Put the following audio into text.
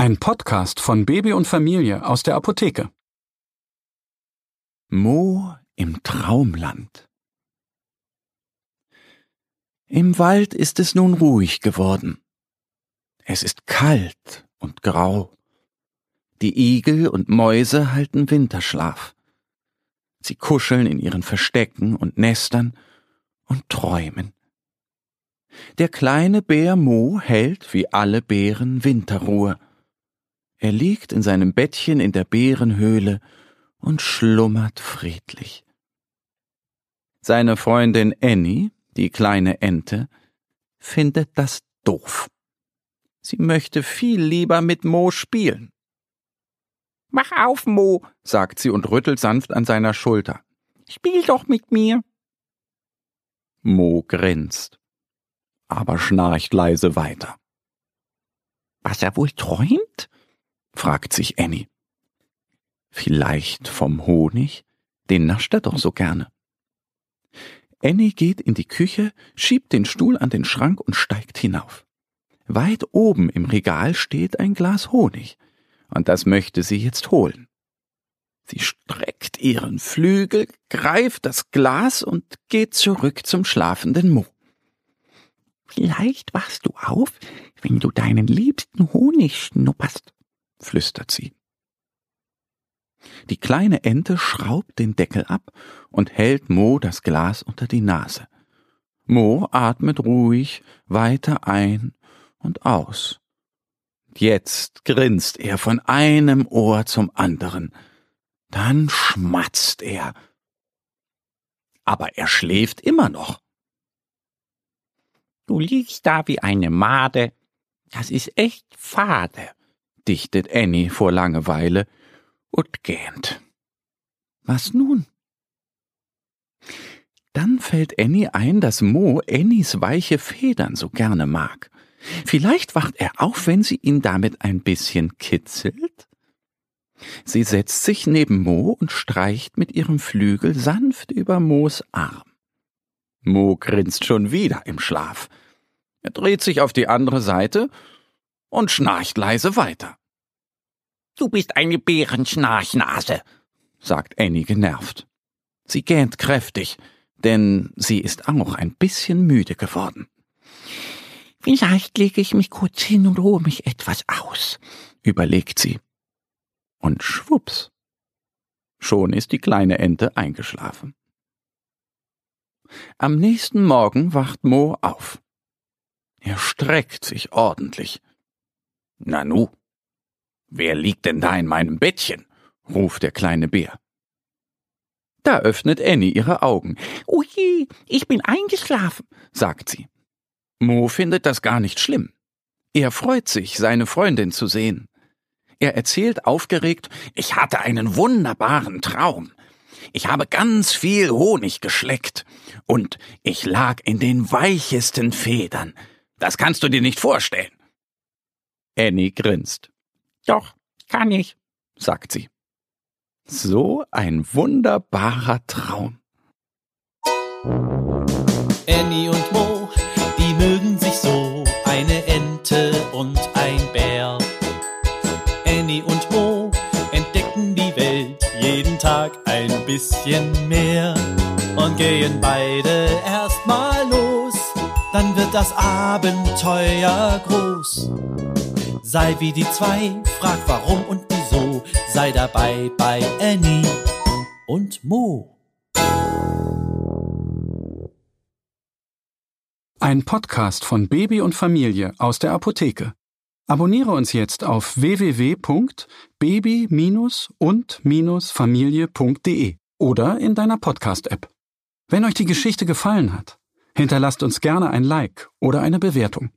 Ein Podcast von Baby und Familie aus der Apotheke. Mo im Traumland. Im Wald ist es nun ruhig geworden. Es ist kalt und grau. Die Igel und Mäuse halten Winterschlaf. Sie kuscheln in ihren Verstecken und Nestern und träumen. Der kleine Bär Mo hält wie alle Bären Winterruhe. Er liegt in seinem Bettchen in der Bärenhöhle und schlummert friedlich. Seine Freundin Annie, die kleine Ente, findet das doof. Sie möchte viel lieber mit Mo spielen. Mach auf, Mo, sagt sie und rüttelt sanft an seiner Schulter. Spiel doch mit mir. Mo grinst, aber schnarcht leise weiter. Was er wohl träumt? Fragt sich Annie. Vielleicht vom Honig? Den nascht er doch so gerne. Annie geht in die Küche, schiebt den Stuhl an den Schrank und steigt hinauf. Weit oben im Regal steht ein Glas Honig, und das möchte sie jetzt holen. Sie streckt ihren Flügel, greift das Glas und geht zurück zum schlafenden Mo. Vielleicht wachst du auf, wenn du deinen liebsten Honig schnupperst, flüstert sie. Die kleine Ente schraubt den Deckel ab und hält Mo das Glas unter die Nase. Mo atmet ruhig weiter ein und aus. Jetzt grinst er von einem Ohr zum anderen. Dann schmatzt er. Aber er schläft immer noch. Du liegst da wie eine Made. Das ist echt fade, dichtet Annie vor Langeweile und gähnt. Was nun? Dann fällt Annie ein, dass Mo Annies weiche Federn so gerne mag. Vielleicht wacht er auf, wenn sie ihn damit ein bisschen kitzelt? Sie setzt sich neben Mo und streicht mit ihrem Flügel sanft über Moos Arm. Mo grinst schon wieder im Schlaf. Er dreht sich auf die andere Seite und schnarcht leise weiter. Du bist eine Bärenschnarchnase, sagt Annie genervt. Sie gähnt kräftig, denn sie ist auch ein bisschen müde geworden. Vielleicht lege ich mich kurz hin und ruhe mich etwas aus, überlegt sie. Und schwups. Schon ist die kleine Ente eingeschlafen. Am nächsten Morgen wacht Mo auf. Er streckt sich ordentlich. Nanu, wer liegt denn da in meinem Bettchen? ruft der kleine Bär. Da öffnet Annie ihre Augen. Ui, ich bin eingeschlafen, sagt sie. Mo findet das gar nicht schlimm. Er freut sich, seine Freundin zu sehen. Er erzählt aufgeregt, ich hatte einen wunderbaren Traum. Ich habe ganz viel Honig geschleckt und ich lag in den weichesten Federn. Das kannst du dir nicht vorstellen. Annie grinst. Doch, kann ich, sagt sie. So ein wunderbarer Traum. Annie und Mo, die mögen sich so, eine Ente und ein Bär. Annie und Mo entdecken die Welt jeden Tag ein bisschen mehr und gehen beide erstmal los, dann wird das Abenteuer groß. Sei wie die zwei, frag warum und wieso, sei dabei bei Annie und Mo. Ein Podcast von Baby und Familie aus der Apotheke. Abonniere uns jetzt auf www.baby-und-familie.de oder in deiner Podcast-App. Wenn euch die Geschichte gefallen hat, hinterlasst uns gerne ein Like oder eine Bewertung.